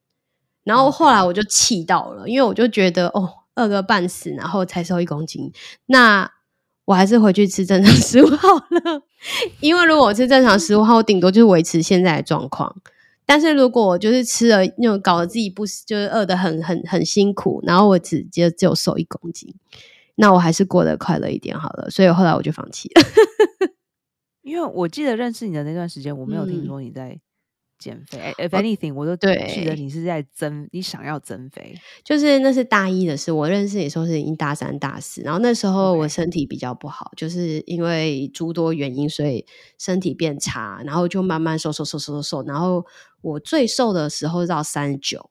然后后来我就气到了，因为我就觉得哦，饿个半死，然后才瘦一公斤，那我还是回去吃正常食物 好了。因为如果我吃正常食物，我顶多就是维持现在的状况。但是如果我就是吃了那种搞得自己不就是饿得很很很辛苦，然后我直接只有瘦一公斤，那我还是过得快乐一点好了。所以后来我就放弃了。因为我记得认识你的那段时间，我没有听说你在减肥。If anything，我都记得你是在增，你想要增肥。就是那是大一的事，我认识你时候是已经大三、大四，然后那时候我身体比较不好，就是因为诸多原因，所以身体变差，然后就慢慢瘦、瘦、瘦、瘦、瘦、瘦。然后我最瘦的时候到三十九，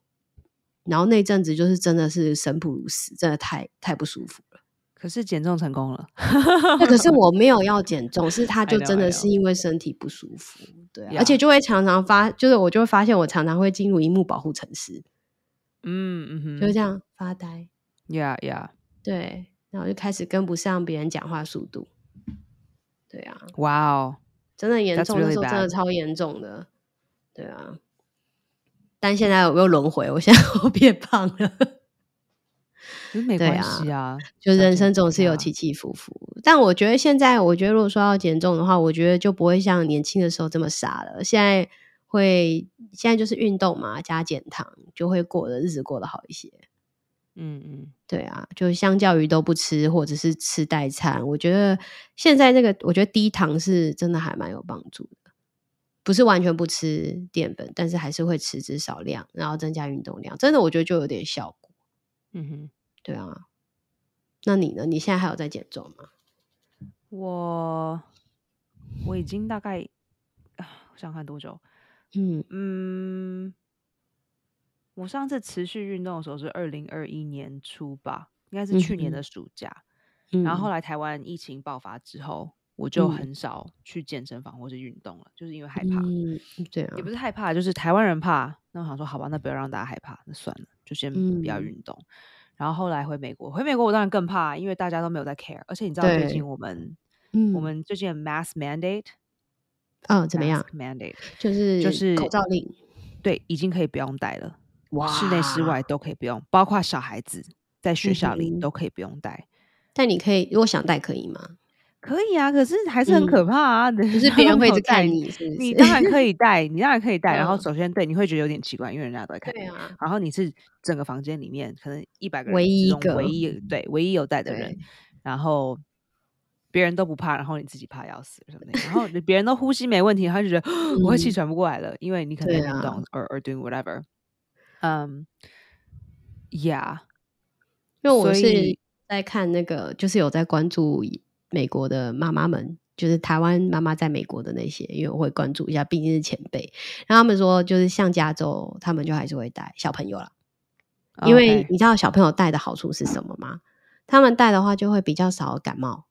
然后那阵子就是真的是生不如死，真的太太不舒服了。可是减重成功了，那可是 我没有要减重，是他就真的是因为身体不舒服，对，而且就会常常发，就是我就会发现我常常会进入荧幕保护城市，嗯嗯哼，就这样发呆，Yeah Yeah，对，然后就开始跟不上别人讲话速度，对啊，哇哦，真的严重，那时候真的超严重的，对啊，但现在有没有轮回？我现在 我变胖了。没关系啊，就人生总是有起起伏伏。但我觉得现在，我觉得如果说要减重的话，我觉得就不会像年轻的时候这么傻了。现在会，现在就是运动嘛，加减糖，就会过的日子过得好一些。嗯嗯，对啊，就相较于都不吃或者是吃代餐，我觉得现在这个，我觉得低糖是真的还蛮有帮助的。不是完全不吃淀粉，但是还是会吃至少量，然后增加运动量。真的，我觉得就有点效果。嗯哼。对啊，那你呢？你现在还有在减重吗？我我已经大概我想看多久？嗯嗯，我上次持续运动的时候是二零二一年初吧，应该是去年的暑假。然后后来台湾疫情爆发之后，我就很少去健身房或是运动了，就是因为害怕。对啊，也不是害怕，就是台湾人怕。那我想说，好吧，那不要让大家害怕，那算了，就先不要运动。然后后来回美国，回美国我当然更怕，因为大家都没有在 care，而且你知道最近我们，我们最近的 mask mandate，嗯，怎么样？mandate 就是就是口罩令，对，已经可以不用戴了，哇，室内室外都可以不用，包括小孩子在学校里都可以不用戴。但你可以，如果想戴可以吗？可以啊，可是还是很可怕啊！就是别人会一直看你，你当然可以戴，你当然可以戴。然后首先对，你会觉得有点奇怪，因为人家都在看。对啊。然后你是整个房间里面可能一百个人唯一一个唯一对唯一有戴的人，然后别人都不怕，然后你自己怕要死什么的。然后别人都呼吸没问题，他就觉得 我会气喘不过来了，因为你可能运动 or or doing whatever。嗯，Yeah，因为我是在看那个，就是有在关注。美国的妈妈们，就是台湾妈妈在美国的那些，因为我会关注一下，毕竟是前辈。然后他们说，就是像加州，他们就还是会带小朋友啦。因为你知道小朋友带的好处是什么吗？他们带的话就会比较少感冒，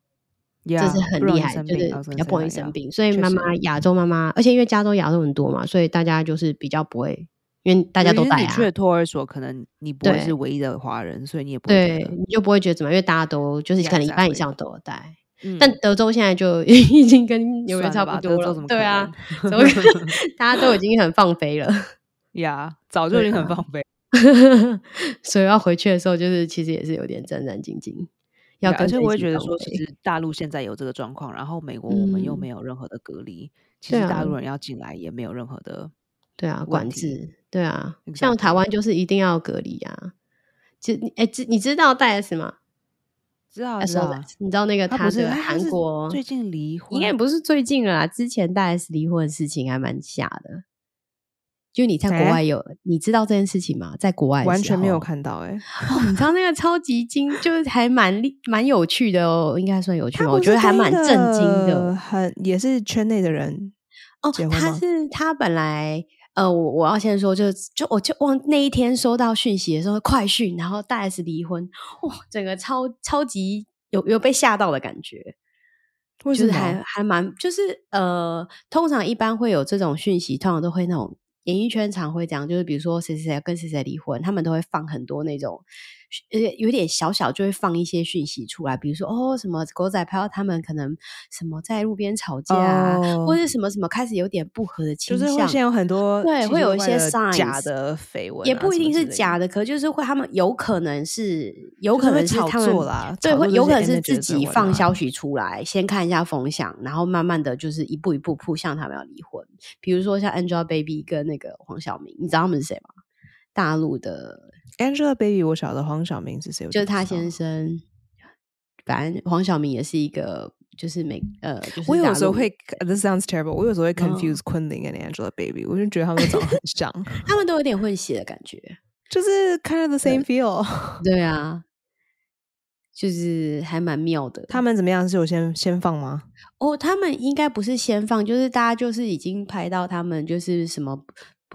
这是很厉害，就是比较不容易生病。所以妈妈亚洲妈妈，而且因为加州亚洲很多嘛，所以大家就是比较不会。因为大家都带啊，去托儿所可能你不会是唯一的华人，所以你也不对，你就不会觉得怎么，因为大家都就是可能一半以上都有带。但德州现在就 已经跟纽约差不多了，对啊，大家都已经很放飞了。呀，早就已经很放飞。所以要回去的时候，就是其实也是有点战战兢兢。要而且我也觉得说，其实大陆现在有这个状况，然后美国我们又没有任何的隔离，其实大陆人要进来也没有任何的对啊管制，对啊，像台湾就是一定要隔离啊。就哎，知你知道戴 S 吗？知道知道，你知道那个他是韩国最近离婚，应该不是最近了啦，之前大 S 离婚的事情还蛮吓的。就你在国外有你知道这件事情吗？在国外完全没有看到哎，哦，你知道那个超级惊，就是还蛮蛮有趣的哦，应该算有趣吗？我觉得还蛮震惊的，很也是圈内的人哦。他是他本来呃，我我要先说，就就我就忘那一天收到讯息的时候，快讯，然后大 S 离婚，哇，整个超超级有有被吓到的感觉，就是还还蛮就是呃，通常一般会有这种讯息，通常都会那种。演艺圈常会讲，就是比如说谁谁谁跟谁谁离婚，他们都会放很多那种。呃，有点小小就会放一些讯息出来，比如说哦，什么狗仔拍到他们可能什么在路边吵架啊，或者什么什么开始有点不和的倾向，就是会现有很多对，会有一些假的绯闻，也不一定是假的，可就是会他们有可能是有可能是炒作啦，对，会有可能是自己放消息出来，先看一下风向，然后慢慢的就是一步一步扑向他们要离婚。比如说像 Angelababy 跟那个黄晓明，你知道他们是谁吗？大陆的。Angelababy，我晓得黄晓明是谁？就是他先生。反正黄晓明也是一个，就是每呃，就是我有时候会，This sounds terrible。我有时候会 confuse 昆凌跟 Angelababy，我就觉得他们长得很像，他们都有点混血的感觉，就是 kind of the same feel。对啊，就是还蛮妙的。他们怎么样？是有先先放吗？哦，他们应该不是先放，就是大家就是已经拍到他们就是什么。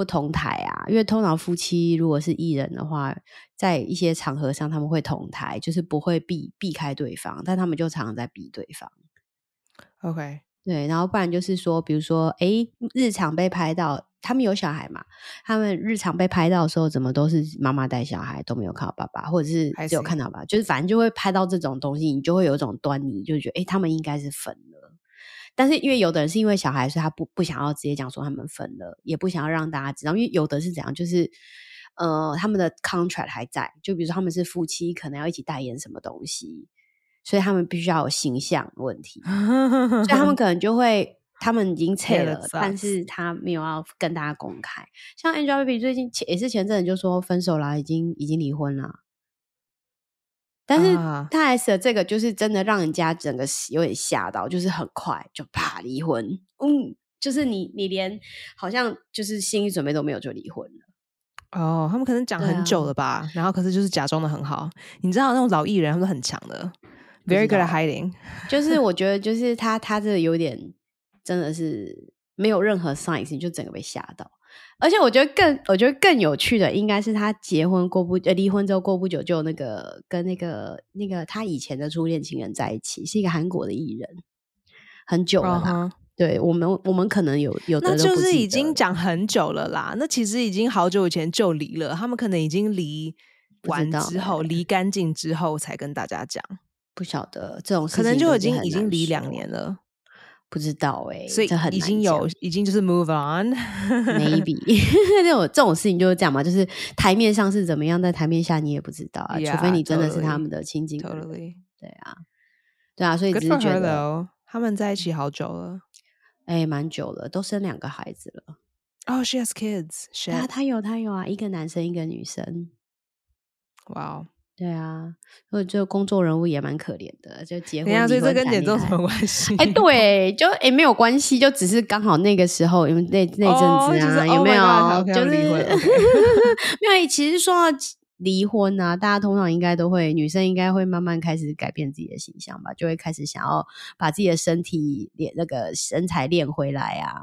不同台啊，因为通常夫妻如果是艺人的话，在一些场合上他们会同台，就是不会避避开对方，但他们就常常在避对方。OK，对，然后不然就是说，比如说，哎，日常被拍到他们有小孩嘛，他们日常被拍到的时候，怎么都是妈妈带小孩，都没有看到爸爸，或者是只有看到爸，就是反正就会拍到这种东西，你就会有一种端倪，就觉得，哎，他们应该是分了。但是因为有的人是因为小孩，所以他不不想要直接讲说他们分了，也不想要让大家知道。因为有的是怎样，就是呃，他们的 contract 还在，就比如说他们是夫妻，可能要一起代言什么东西，所以他们必须要有形象问题，所以他们 可能就会他们已经撤了，但是他没有要跟大家公开。像 Angelababy 最近也是前阵子就说分手啦，已经已经离婚了。但是大 S 的这个就是真的让人家整个有点吓到，就是很快就啪离婚，嗯，就是你你连好像就是心理准备都没有就离婚了。哦，他们可能讲很久了吧，然后可是就是假装的很好，你知道那种老艺人他们很强的，very good at hiding。就是我觉得就是他他这个有点真的是没有任何 signs，就整个被吓到。而且我觉得更，我觉得更有趣的应该是他结婚过不呃离婚之后过不久就那个跟那个那个他以前的初恋情人在一起，是一个韩国的艺人，很久了啦。对我们我们可能有有的那就是已经讲很久了啦。那其实已经好久以前就离了，他们可能已经离完之后离干净之后才跟大家讲，不晓得这种可能就已经已经离两年了。不知道哎，所以已经有已经就是 move on，maybe 这种这种事情就是这样嘛，就是台面上是怎么样，在台面下你也不知道啊，除非你真的是他们的亲近人。对啊，对啊，所以只是觉得他们在一起好久了，哎，蛮久了，都生两个孩子了。哦，she has kids，啊他有他有啊，一个男生一个女生。哇。对啊，所以就公众人物也蛮可怜的，就结婚。所以这跟减重什么关系？哎，对，就哎没有关系，就只是刚好那个时候，因为那那阵子啊，有没有？就是 没有。其实说到离婚啊，大家通常应该都会，女生应该会慢慢开始改变自己的形象吧，就会开始想要把自己的身体练那个身材练回来啊，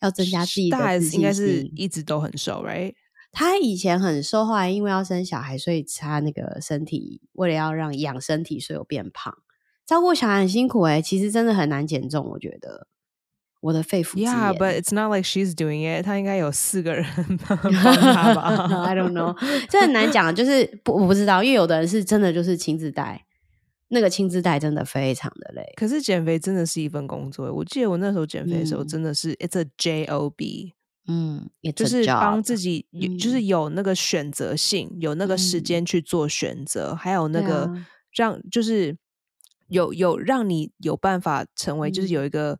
要增加自己的自信心。一直都很瘦，right？他以前很瘦，后来因为要生小孩，所以她那个身体为了要让养身体，所以有变胖。照顾小孩很辛苦哎，其实真的很难减重。我觉得我的肺腑之言。Yeah，but it's not like she's doing it。她应该有四个人 帮她 吧？I don't know，这很难讲。就是不我不知道，因为有的人是真的就是亲自带，那个亲自带真的非常的累。可是减肥真的是一份工作。我记得我那时候减肥的时候，真的是 it's a job。嗯，就是帮自己，就是有那个选择性，有那个时间去做选择，还有那个让，就是有有让你有办法成为，就是有一个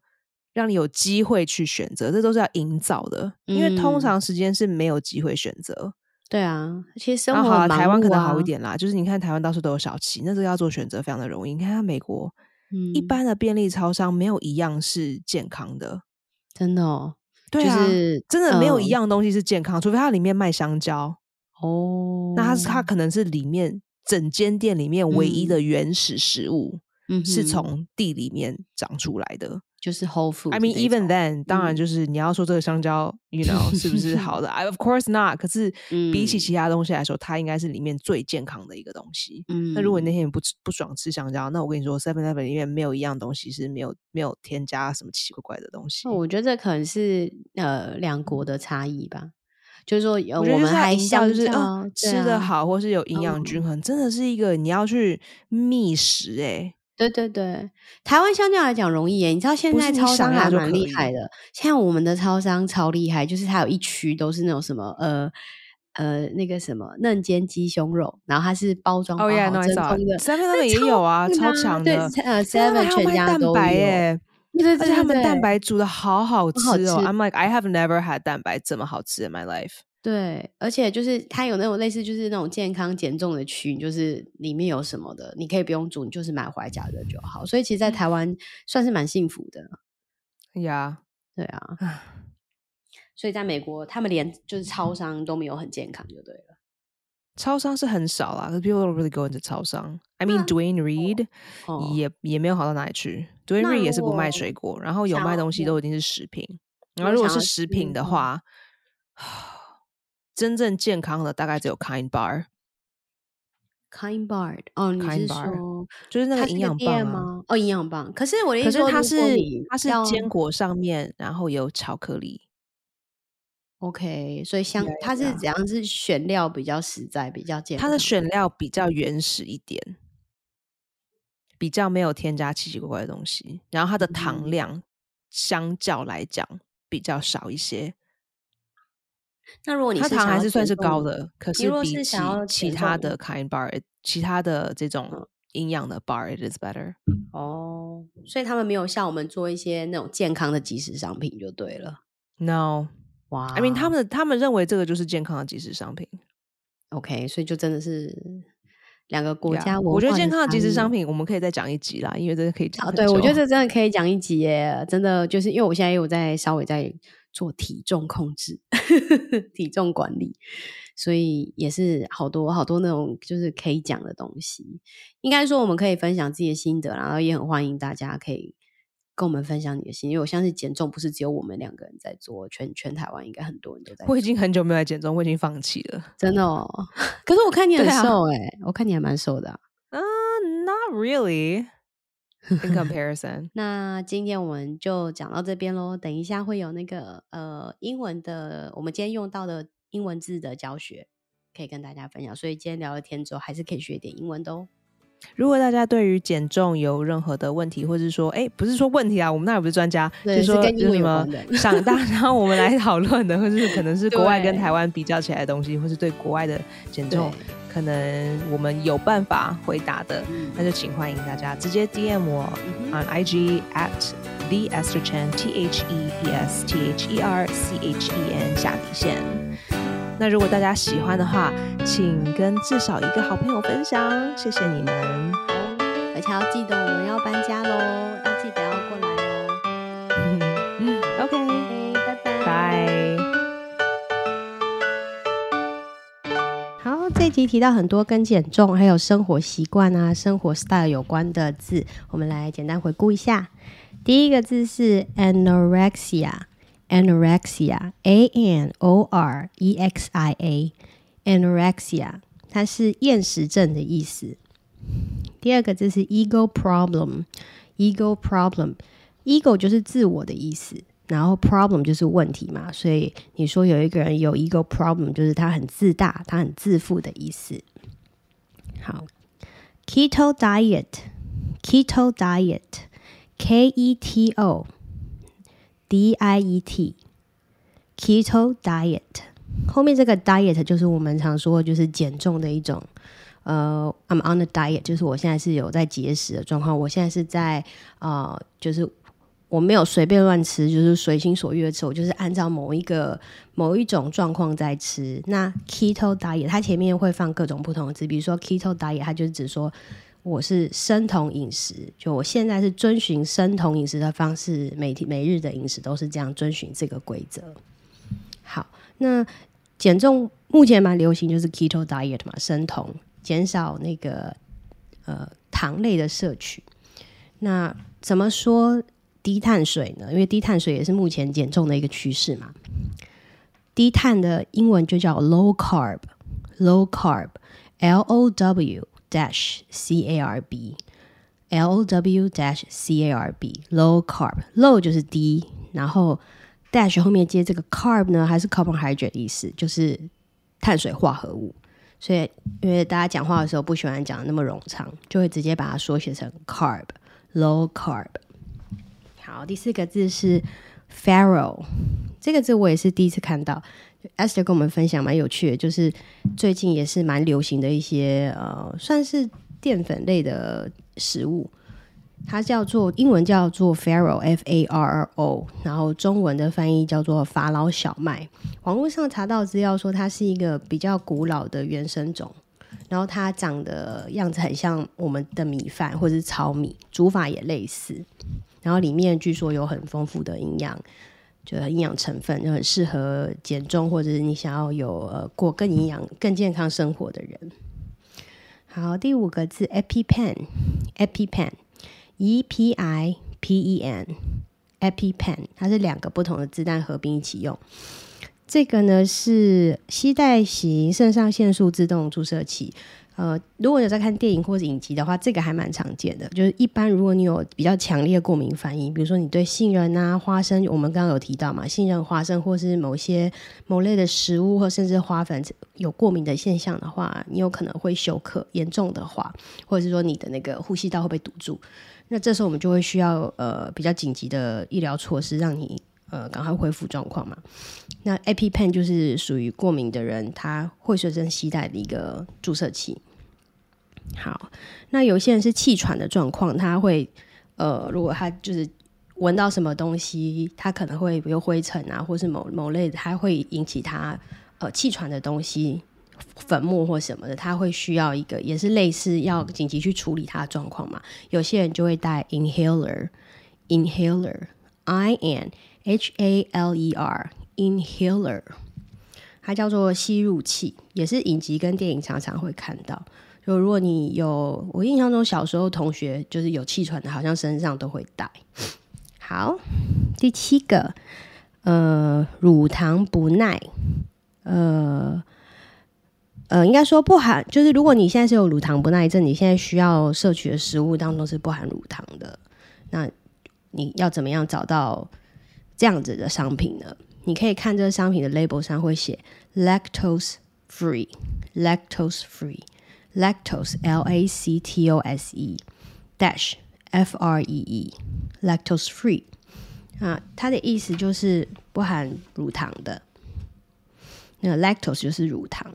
让你有机会去选择，这都是要营造的。因为通常时间是没有机会选择。对啊，其实生活台湾可能好一点啦，就是你看台湾到处都有小七，那这个要做选择非常的容易。你看美国，一般的便利超商没有一样是健康的，真的哦。对啊，真的没有一样东西是健康，除非它里面卖香蕉。哦。那它是它可能是里面整间店里面唯一的原始食物，是从地里面长出来的。就是 whole food。I mean even then，当然就是你要说这个香蕉，you know 是不是好的？I of course not。可是比起其他东西来说，它应该是里面最健康的一个东西。嗯，那如果你那天你不吃不爽吃香蕉，那我跟你说，Seven Eleven 里面没有一样东西是没有没有添加什么奇奇怪怪的东西。我觉得这可能是呃两国的差异吧。就是说，我们还笑，就是嗯吃的好，或是有营养均衡，真的是一个你要去觅食哎。对对对，台湾相对来讲容易耶。你知道现在超商还蛮厉害的，现在我们的超商超厉害，就是它有一区都是那种什么呃呃那个什么嫩煎鸡胸肉，然后它是包装包真空的，seven 也有啊，超强的，呃 seven 全家都有。而且他们蛋白煮的好好吃哦，I'm like I have never had 蛋白这么好吃 in my life。对，而且就是它有那种类似，就是那种健康减重的区，就是里面有什么的，你可以不用煮，你就是买回来加热就好。所以其实，在台湾算是蛮幸福的。呀，对啊。所以在美国，他们连就是超商都没有很健康，就对了。超商是很少啦，people don't really go into 超商。I mean Dwayne Reed 也也没有好到哪里去。Dwayne Reed 也是不卖水果，然后有卖东西都已经是食品。然后如果是食品的话。真正健康的大概只有 Kind Bar，Kind Bar 哦，你是说就是那个营养棒吗？哦，营养棒。可是我的意思是，它是它是坚果上面，然后有巧克力。OK，所以像它是怎样？是选料比较实在，比较健康。它的选料比较原始一点，比较没有添加奇奇怪怪的东西。然后它的糖量相较来讲比较少一些。那如果你它糖还是算是高的，可是比起其他的 kind bar，其他的这种营养的 bar，it is better。哦，所以他们没有像我们做一些那种健康的即时商品就对了。No，哇，I mean，他们他们认为这个就是健康的即时商品。OK，所以就真的是两个国家。我觉得健康的即时商品我们可以再讲一集啦，因为这个可以讲。对，我觉得这真的可以讲一集耶，真的就是因为我现在有在稍微在。做体重控制、体重管理，所以也是好多好多那种就是可以讲的东西。应该说我们可以分享自己的心得，然后也很欢迎大家可以跟我们分享你的心，因为我相信减重不是只有我们两个人在做，全全台湾应该很多人都在做。我已经很久没有来减重，我已经放弃了，真的哦。可是我看你 很瘦哎，我看你还蛮瘦的。嗯，Not really. In comparison，那今天我们就讲到这边喽。等一下会有那个呃英文的，我们今天用到的英文字的教学，可以跟大家分享。所以今天聊了天之后，还是可以学点英文的哦。如果大家对于减重有任何的问题，或者是说，哎，不是说问题啊，我们那也不是专家，就是说有什么想大，然后我们来 讨论的，或者是可能是国外跟台湾比较起来的东西，或是对国外的减重，可能我们有办法回答的，那就请欢迎大家直接 DM 我，on IG at the Esther Chen T H E E S T H E R C H E N 下底线。那如果大家喜欢的话，请跟至少一个好朋友分享，谢谢你们。而且要记得我们要搬家喽，要记得要过来哦。OK，拜拜。拜。好，这集提到很多跟减重还有生活习惯啊、生活 style 有关的字，我们来简单回顾一下。第一个字是 anorexia。Anorexia, a n o r e x i a, anorexia，它是厌食症的意思。第二个就是 ego problem, ego problem, ego 就是自我的意思，然后 problem 就是问题嘛，所以你说有一个人有 ego problem，就是他很自大，他很自负的意思。好，keto diet, keto diet, K E T O。Diet keto diet，后面这个 diet 就是我们常说就是减重的一种。呃，I'm on a diet，就是我现在是有在节食的状况。我现在是在啊，就是我没有随便乱吃，就是随心所欲的吃，我就是按照某一个某一种状况在吃。那 keto diet 它前面会放各种不同的字，比如说 keto diet，它就是指说我是生酮饮食，就我现在是遵循生酮饮食的方式，每天每日的饮食都是这样遵循这个规则。好，那减重目前蛮流行就是 keto diet 嘛，生酮。减少那个呃糖类的摄取，那怎么说低碳水呢？因为低碳水也是目前减重的一个趋势嘛。低碳的英文就叫 low carb，low carb，L O W dash C A R B，L W dash C A R B，low carb，low 就是低，然后 dash 后面接这个 carb 呢，还是 carbohydrate 意思，就是碳水化合物。所以，因为大家讲话的时候不喜欢讲的那么冗长，就会直接把它缩写成 carb，low carb。好，第四个字是 farrow，这个字我也是第一次看到。Esther 跟我们分享蛮有趣的，就是最近也是蛮流行的一些呃，算是淀粉类的食物。它叫做英文叫做 Farro，F-A-R-R-O，然后中文的翻译叫做法老小麦。网络上查到资料说，它是一个比较古老的原生种，然后它长的样子很像我们的米饭或者是糙米，煮法也类似。然后里面据说有很丰富的营养，就营养成分，就很适合减重或者是你想要有呃过更营养、更健康生活的人。好，第五个字 EpiPen，EpiPen。E P I P E N，EpiPen，它是两个不同的字，但合并一起用。这个呢是吸带型肾上腺素自动注射器。呃，如果有在看电影或者影集的话，这个还蛮常见的。就是一般如果你有比较强烈的过敏反应，比如说你对杏仁啊、花生，我们刚刚有提到嘛，杏仁、花生或是某些某类的食物，或甚至花粉有过敏的现象的话，你有可能会休克。严重的话，或者是说你的那个呼吸道会被堵住，那这时候我们就会需要呃比较紧急的医疗措施，让你呃赶快恢复状况嘛。那 EpiPen 就是属于过敏的人，他会随身携带的一个注射器。好，那有些人是气喘的状况，他会呃，如果他就是闻到什么东西，他可能会比如灰尘啊，或是某某类的，他会引起他呃气喘的东西，粉末或什么的，他会需要一个也是类似要紧急去处理他的状况嘛。有些人就会带 inhaler，inhaler，i n h a l e r，inhaler，它叫做吸入器，也是影集跟电影常常会看到。就如果你有，我印象中小时候同学就是有气喘的，好像身上都会带。好，第七个，呃，乳糖不耐，呃，呃，应该说不含，就是如果你现在是有乳糖不耐症，你现在需要摄取的食物当中是不含乳糖的，那你要怎么样找到这样子的商品呢？你可以看这个商品的 label 上会写 lactose free，lactose free。lactose l a c t o s e dash f r e e lactose free 啊，它的意思就是不含乳糖的。那 lactose 就是乳糖。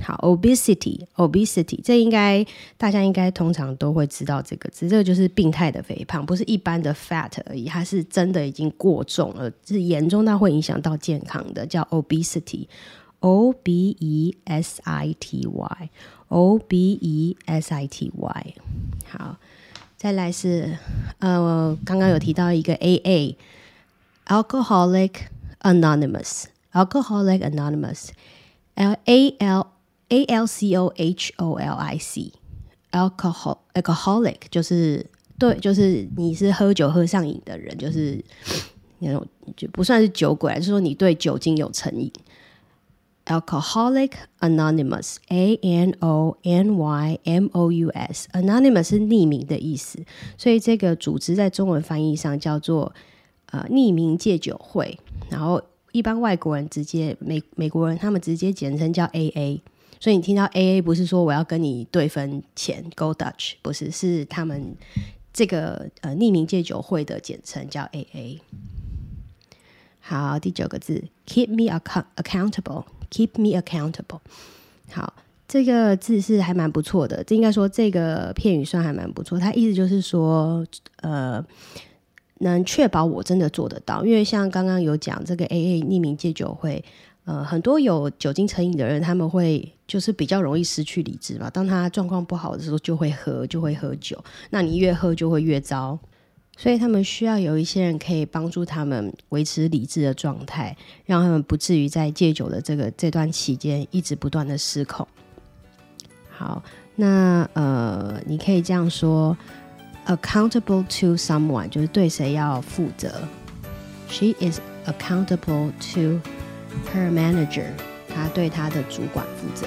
好，obesity obesity 这应该大家应该通常都会知道这个字，这个就是病态的肥胖，不是一般的 fat 而已，它是真的已经过重了，是严重到会影响到健康的，叫 obesity。O B E S I T Y，O B E S I T Y。好，再来是呃，刚刚有提到一个 A A，Alcoholic Anonymous，Alcoholic Anonymous，L A L A L C O H O L I C，Alcohol Alcoholic 就是对，就是你是喝酒喝上瘾的人，就是那种就不算是酒鬼，就是说你对酒精有成瘾。Alcoholic Anonymous, A N O N Y M O U S, Anonymous 是匿名的意思，所以这个组织在中文翻译上叫做呃匿名戒酒会。然后一般外国人直接美美国人他们直接简称叫 A A。所以你听到 A A 不是说我要跟你对分钱 Go Dutch，不是，是他们这个呃匿名戒酒会的简称叫 A A。好，第九个字，keep me accountable，keep me accountable。好，这个字是还蛮不错的，这应该说这个片语算还蛮不错。它意思就是说，呃，能确保我真的做得到。因为像刚刚有讲这个 A A 匿名戒酒会，呃，很多有酒精成瘾的人，他们会就是比较容易失去理智嘛。当他状况不好的时候，就会喝，就会喝酒。那你越喝就会越糟。所以他们需要有一些人可以帮助他们维持理智的状态，让他们不至于在戒酒的这个这段期间一直不断的失控。好，那呃，你可以这样说：accountable to someone，就是对谁要负责。She is accountable to her manager，她对她的主管负责。